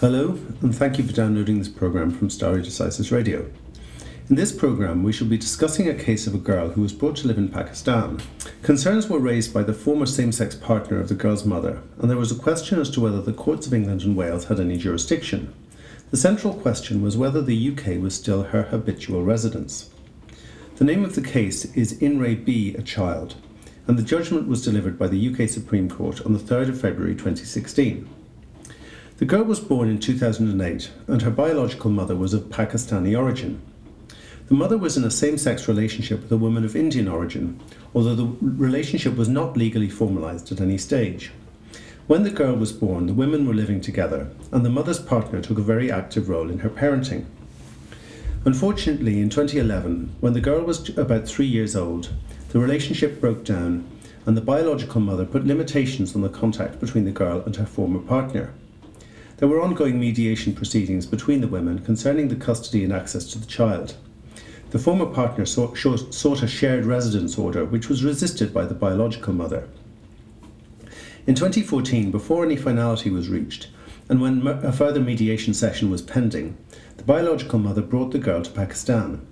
Hello, and thank you for downloading this program from Stare Decisis Radio. In this program, we shall be discussing a case of a girl who was brought to live in Pakistan. Concerns were raised by the former same sex partner of the girl's mother, and there was a question as to whether the courts of England and Wales had any jurisdiction. The central question was whether the UK was still her habitual residence. The name of the case is In Re B, a child, and the judgment was delivered by the UK Supreme Court on the 3rd of February 2016. The girl was born in 2008, and her biological mother was of Pakistani origin. The mother was in a same sex relationship with a woman of Indian origin, although the relationship was not legally formalised at any stage. When the girl was born, the women were living together, and the mother's partner took a very active role in her parenting. Unfortunately, in 2011, when the girl was about three years old, the relationship broke down, and the biological mother put limitations on the contact between the girl and her former partner. There were ongoing mediation proceedings between the women concerning the custody and access to the child. The former partner sought a shared residence order, which was resisted by the biological mother. In 2014, before any finality was reached, and when a further mediation session was pending, the biological mother brought the girl to Pakistan.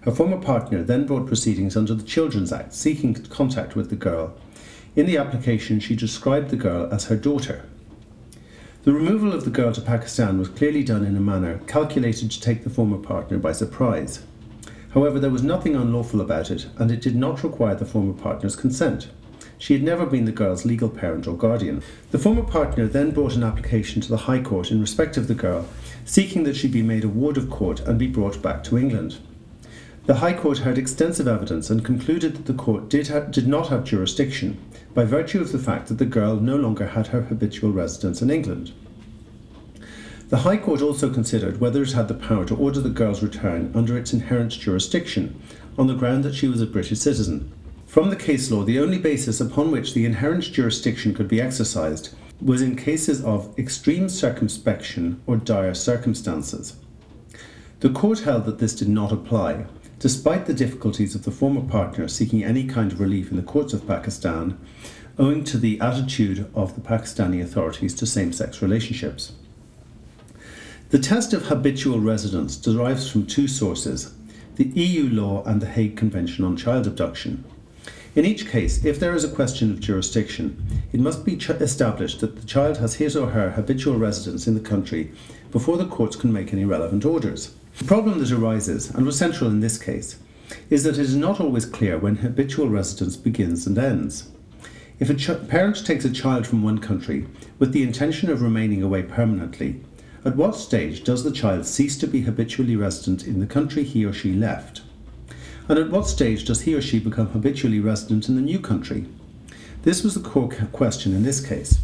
Her former partner then brought proceedings under the Children's Act seeking contact with the girl. In the application, she described the girl as her daughter. The removal of the girl to Pakistan was clearly done in a manner calculated to take the former partner by surprise. However, there was nothing unlawful about it, and it did not require the former partner's consent. She had never been the girl's legal parent or guardian. The former partner then brought an application to the High Court in respect of the girl, seeking that she be made a ward of court and be brought back to England. The High Court heard extensive evidence and concluded that the court did, ha- did not have jurisdiction by virtue of the fact that the girl no longer had her habitual residence in England. The High Court also considered whether it had the power to order the girl's return under its inherent jurisdiction on the ground that she was a British citizen. From the case law, the only basis upon which the inherent jurisdiction could be exercised was in cases of extreme circumspection or dire circumstances. The court held that this did not apply, despite the difficulties of the former partner seeking any kind of relief in the courts of Pakistan, owing to the attitude of the Pakistani authorities to same sex relationships. The test of habitual residence derives from two sources the EU law and the Hague Convention on Child Abduction. In each case, if there is a question of jurisdiction, it must be ch- established that the child has his or her habitual residence in the country before the courts can make any relevant orders. The problem that arises, and was central in this case, is that it is not always clear when habitual residence begins and ends. If a ch- parent takes a child from one country with the intention of remaining away permanently, at what stage does the child cease to be habitually resident in the country he or she left? And at what stage does he or she become habitually resident in the new country? This was the core question in this case.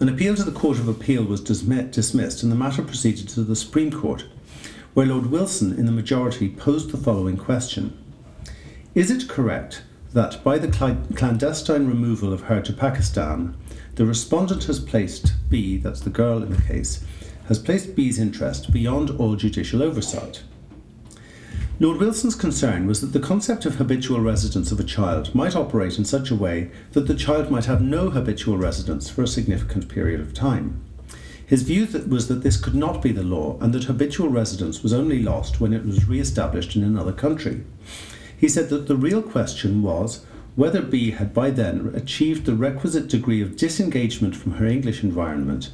An appeal to the Court of Appeal was dismissed and the matter proceeded to the Supreme Court, where Lord Wilson, in the majority, posed the following question Is it correct that by the clandestine removal of her to Pakistan, the respondent has placed B, that's the girl in the case, has placed B's interest beyond all judicial oversight? Lord Wilson's concern was that the concept of habitual residence of a child might operate in such a way that the child might have no habitual residence for a significant period of time. His view that was that this could not be the law and that habitual residence was only lost when it was re established in another country. He said that the real question was whether B had by then achieved the requisite degree of disengagement from her English environment,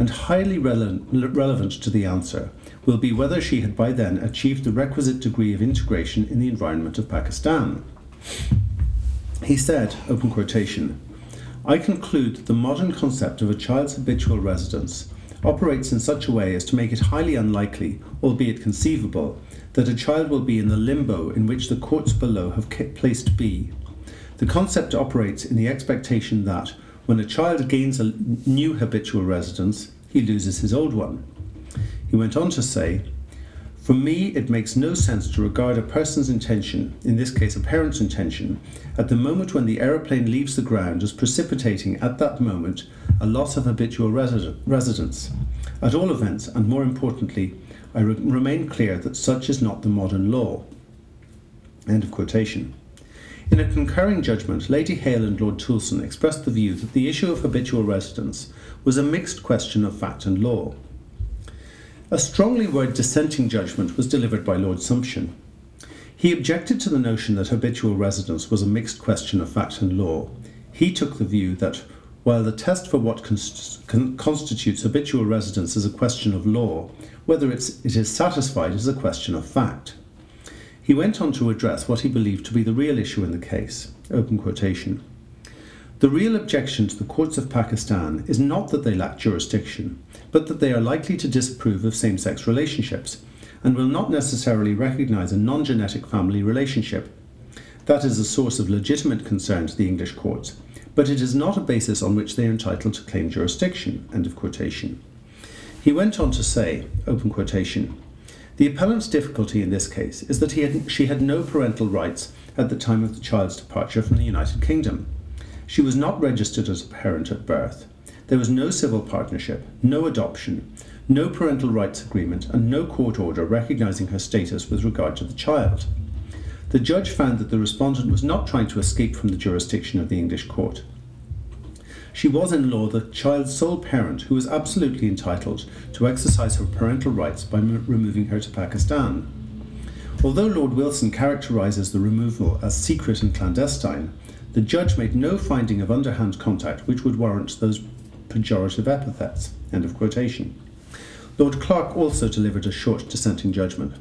and highly rele- relevant to the answer will be whether she had by then achieved the requisite degree of integration in the environment of Pakistan. He said, open quotation, I conclude that the modern concept of a child's habitual residence operates in such a way as to make it highly unlikely, albeit conceivable, that a child will be in the limbo in which the courts below have placed B. The concept operates in the expectation that, when a child gains a new habitual residence, he loses his old one. He went on to say, For me, it makes no sense to regard a person's intention, in this case a parent's intention, at the moment when the aeroplane leaves the ground as precipitating at that moment a loss of habitual residence. At all events, and more importantly, I re- remain clear that such is not the modern law. End of quotation. In a concurring judgment, Lady Hale and Lord Toulson expressed the view that the issue of habitual residence was a mixed question of fact and law. A strongly worded dissenting judgment was delivered by Lord Sumption. He objected to the notion that habitual residence was a mixed question of fact and law. He took the view that while the test for what constitutes habitual residence is a question of law, whether it is satisfied is a question of fact. He went on to address what he believed to be the real issue in the case. Open quotation. The real objection to the courts of Pakistan is not that they lack jurisdiction, but that they are likely to disapprove of same sex relationships and will not necessarily recognize a non genetic family relationship. That is a source of legitimate concern to the English courts, but it is not a basis on which they are entitled to claim jurisdiction. End of quotation. He went on to say, open quotation, the appellant's difficulty in this case is that had, she had no parental rights at the time of the child's departure from the United Kingdom. She was not registered as a parent at birth. There was no civil partnership, no adoption, no parental rights agreement, and no court order recognising her status with regard to the child. The judge found that the respondent was not trying to escape from the jurisdiction of the English court. She was in law the child's sole parent who was absolutely entitled to exercise her parental rights by m- removing her to Pakistan. Although Lord Wilson characterises the removal as secret and clandestine, the judge made no finding of underhand contact which would warrant those pejorative epithets. End of quotation. Lord Clarke also delivered a short dissenting judgment.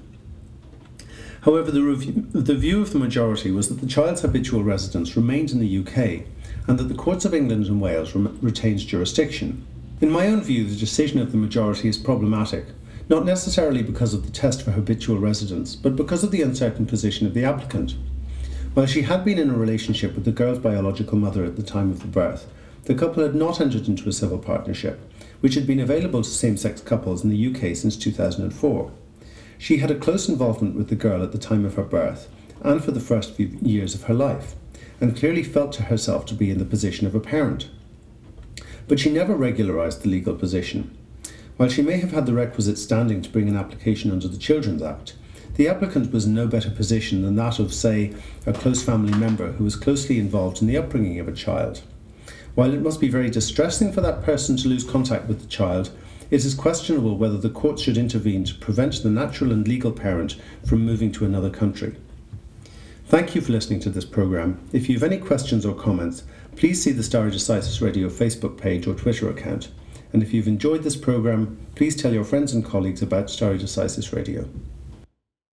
However, the, review, the view of the majority was that the child's habitual residence remained in the UK and that the courts of England and Wales rem- retains jurisdiction. In my own view, the decision of the majority is problematic, not necessarily because of the test for habitual residence, but because of the uncertain position of the applicant. While she had been in a relationship with the girl's biological mother at the time of the birth, the couple had not entered into a civil partnership, which had been available to same sex couples in the UK since 2004. She had a close involvement with the girl at the time of her birth and for the first few years of her life, and clearly felt to herself to be in the position of a parent. But she never regularised the legal position. While she may have had the requisite standing to bring an application under the Children's Act, the applicant was in no better position than that of, say, a close family member who was closely involved in the upbringing of a child. While it must be very distressing for that person to lose contact with the child, it is questionable whether the court should intervene to prevent the natural and legal parent from moving to another country. Thank you for listening to this programme. If you have any questions or comments, please see the Stare Decisis Radio Facebook page or Twitter account. And if you've enjoyed this programme, please tell your friends and colleagues about Stare Decisis Radio.